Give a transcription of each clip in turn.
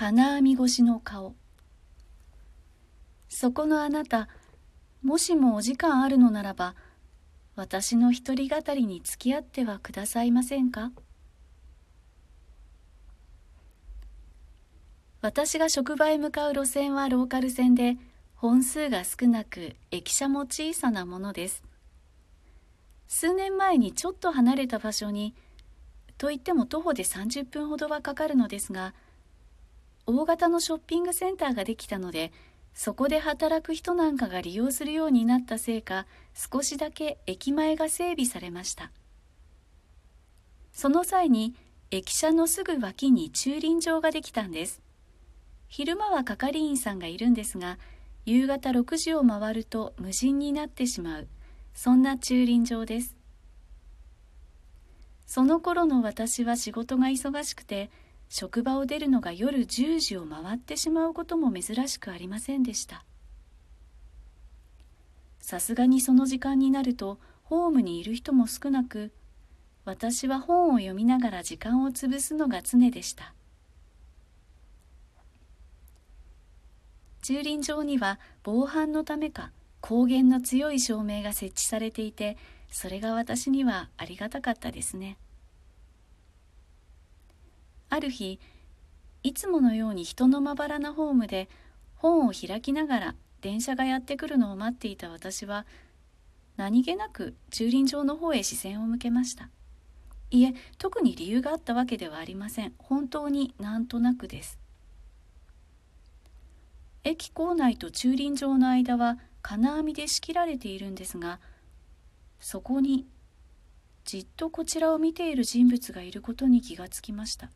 金網越しの顔。そこのあなたもしもお時間あるのならば私の一人語りに付き合ってはくださいませんか？私が職場へ向かう路線はローカル線で本数が少なく駅舎も小さなものです。数年前にちょっと離れた場所にといっても徒歩で30分ほどはかかるのですが大型のショッピングセンターができたのでそこで働く人なんかが利用するようになったせいか少しだけ駅前が整備されました。その際に駅舎のすぐ脇に駐輪場ができたんです。昼間は係員さんがいるんですが夕方6時を回ると無人になってしまう。そんな駐輪場です。その頃の私は仕事が忙しくて職場を出るのが夜10時を回ってしまうことも珍しくありませんでした。さすがにその時間になるとホームにいる人も少なく私は本を読みながら時間を潰すのが常でした。駐輪場には防犯のためか光源の強い照明が設置されていてそれが私にはありがたかったですね。ある日いつものように人のまばらなホームで本を開きながら電車がやってくるのを待っていた私は何気なく駐輪場の方へ視線を向けました。いえ特に理由があったわけではありません。本当になんとなくです。駅構内と駐輪場の間は金網で仕切られているんですがそこにじっとこちらを見ている人物がいることに気がつきました。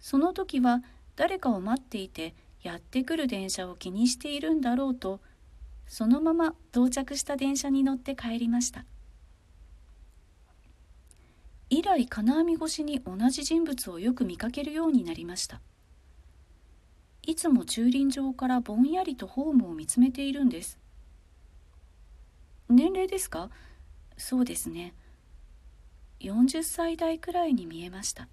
その時は誰かを待っていてやってくる電車を気にしているんだろうとそのまま到着した電車に乗って帰りました。以来金網越しに同じ人物をよく見かけるようになりました。いつも駐輪場からぼんやりとホームを見つめているんです。年齢ですか？そうですね。40歳代くらいに見えました。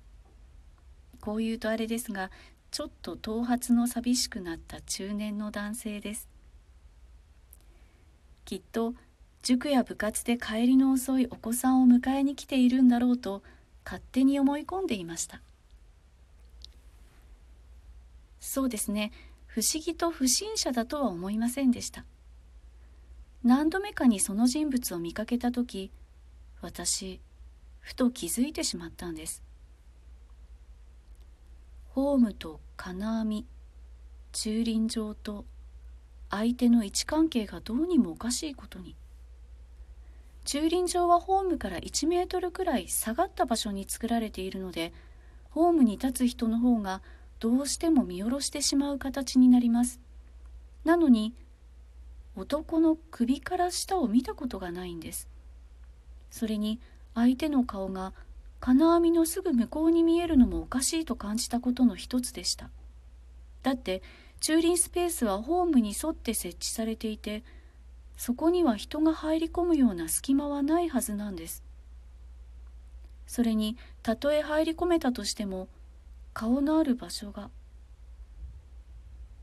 こう言うとあれですがちょっと頭髪の寂しくなった中年の男性です。きっと塾や部活で帰りの遅いお子さんを迎えに来ているんだろうと勝手に思い込んでいました。そうですね。不思議と不審者だとは思いませんでした。何度目かにその人物を見かけた時私ふと気づいてしまったんです。ホームと金網駐輪場と相手の位置関係がどうにもおかしいことに。駐輪場はホームから1メートルくらい下がった場所に作られているのでホームに立つ人の方がどうしても見下ろしてしまう形になります。なのに男の首から下を見たことがないんです。それに相手の顔が金網のすぐ向こうに見えるのもおかしいと感じたことの一つでした。だって駐輪スペースはホームに沿って設置されていてそこには人が入り込むような隙間はないはずなんです。それにたとえ入り込めたとしても顔のある場所が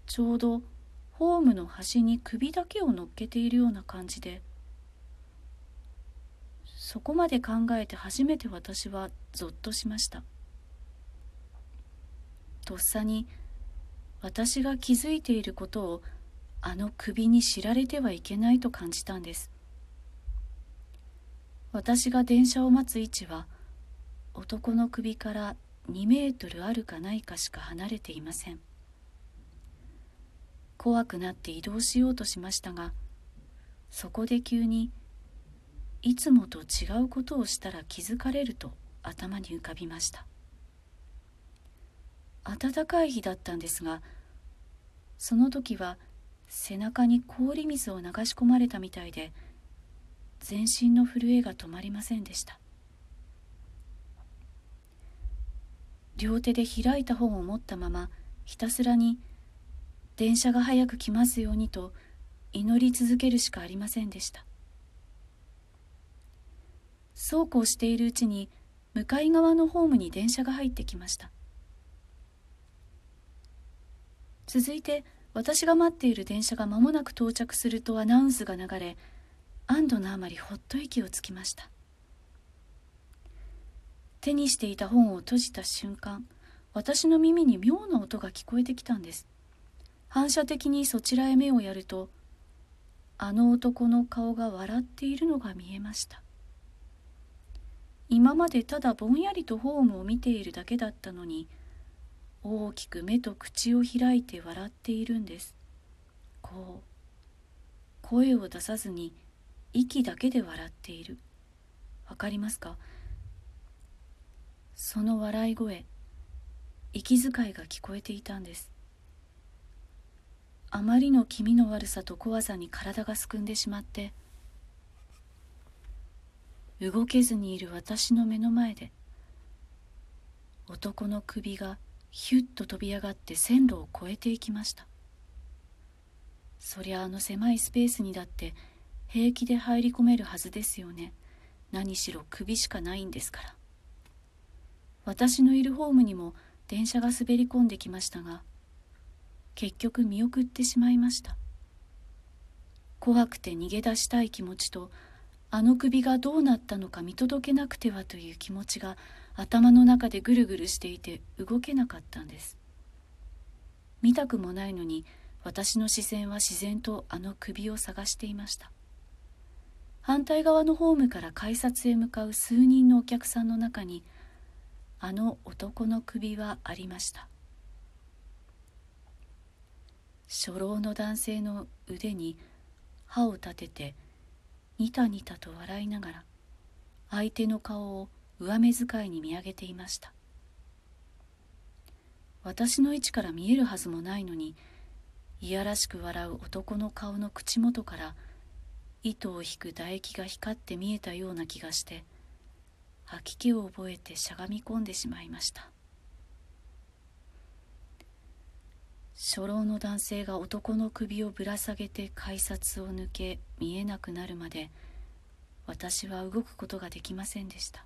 ちょうどホームの端に首だけを乗っけているような感じでそこまで考えて初めて私はぞっとしました。とっさに私が気づいていることをあの首に知られてはいけないと感じたんです。私が電車を待つ位置は男の首から2メートルあるかないかしか離れていません。怖くなって移動しようとしましたがそこで急にいつもと違うことをしたら気づかれると頭に浮かびました。暖かい日だったんですがその時は背中に氷水を流し込まれたみたいで全身の震えが止まりませんでした。両手で開いた本を持ったままひたすらに電車が早く来ますようにと祈り続けるしかありませんでした。そうこうしているうちに向かい側のホームに電車が入ってきました。続いて私が待っている電車が間もなく到着するとアナウンスが流れ安堵のあまりほっと息をつきました。手にしていた本を閉じた瞬間私の耳に妙な音が聞こえてきたんです。反射的にそちらへ目をやるとあの男の顔が笑っているのが見えました。今までただぼんやりとホームを見ているだけだったのに大きく目と口を開いて笑っているんです。こう声を出さずに息だけで笑っている。わかりますか？その笑い声息遣いが聞こえていたんです。あまりの気味の悪さと怖さに体がすくんでしまって動けずにいる私の目の前で男の首がヒュッと飛び上がって線路を越えていきました。そりゃあの狭いスペースにだって平気で入り込めるはずですよね。何しろ首しかないんですから。私のいるホームにも電車が滑り込んできましたが結局見送ってしまいました。怖くて逃げ出したい気持ちとあの首がどうなったのか見届けなくてはという気持ちが頭の中でぐるぐるしていて動けなかったんです。見たくもないのに私の視線は自然とあの首を探していました。反対側のホームから改札へ向かう数人のお客さんの中にあの男の首はありました。初老の男性の腕に歯を立ててニタニタと笑いながら相手の顔を上目遣いに見上げていました。私の位置から見えるはずもないのにいやらしく笑う男の顔の口元から糸を引く唾液が光って見えたような気がして吐き気を覚えてしゃがみ込んでしまいました。初老の男性が男の首をぶら下げて改札を抜け見えなくなるまで私は動くことができませんでした。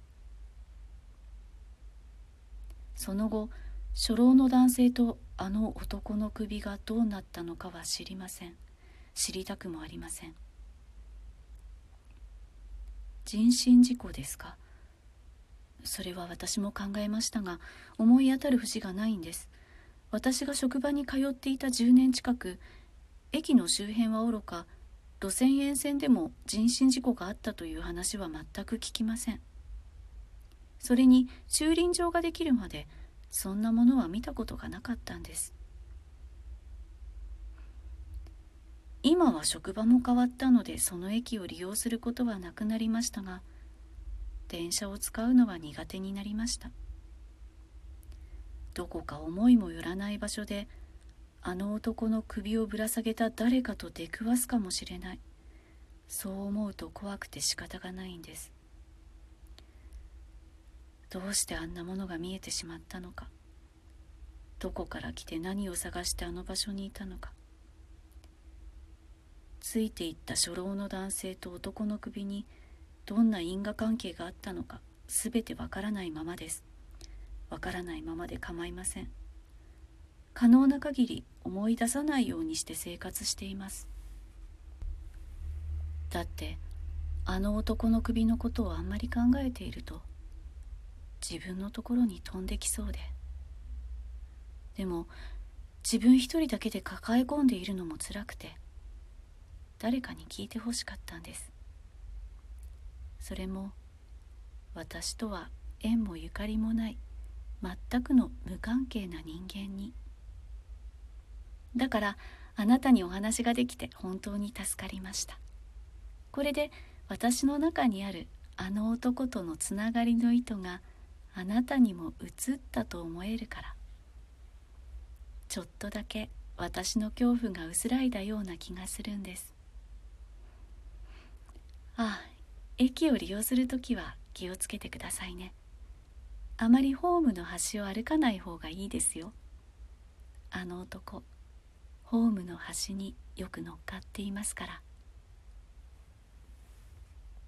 その後初老の男性とあの男の首がどうなったのかは知りません。知りたくもありません。人身事故ですか？それは私も考えましたが思い当たる節がないんです。私が職場に通っていた10年近く駅の周辺はおろか路線沿線でも人身事故があったという話は全く聞きません。それに駐輪場ができるまでそんなものは見たことがなかったんです。今は職場も変わったのでその駅を利用することはなくなりましたが電車を使うのは苦手になりました。どこか思いもよらない場所であの男の首をぶら下げた誰かと出くわすかもしれない。そう思うと怖くて仕方がないんです。どうしてあんなものが見えてしまったのか。どこから来て何を探してあの場所にいたのか。ついていった初老の男性と男の首にどんな因果関係があったのか全てわからないままです。わからないままで構いません。可能な限り思い出さないようにして生活しています。だってあの男の首のことをあんまり考えていると自分のところに飛んできそうで。でも自分一人だけで抱え込んでいるのも辛くて誰かに聞いてほしかったんです。それも私とは縁もゆかりもない。全くの無関係な人間に。だからあなたにお話ができて本当に助かりました。これで私の中にあるあの男とのつながりの糸があなたにも移ったと思えるから。ちょっとだけ私の恐怖が薄らいだような気がするんです。ああ駅を利用する時は気をつけてくださいね。あまりホームの端を歩かない方がいいですよ。あの男ホームの端によく乗っかっていますから。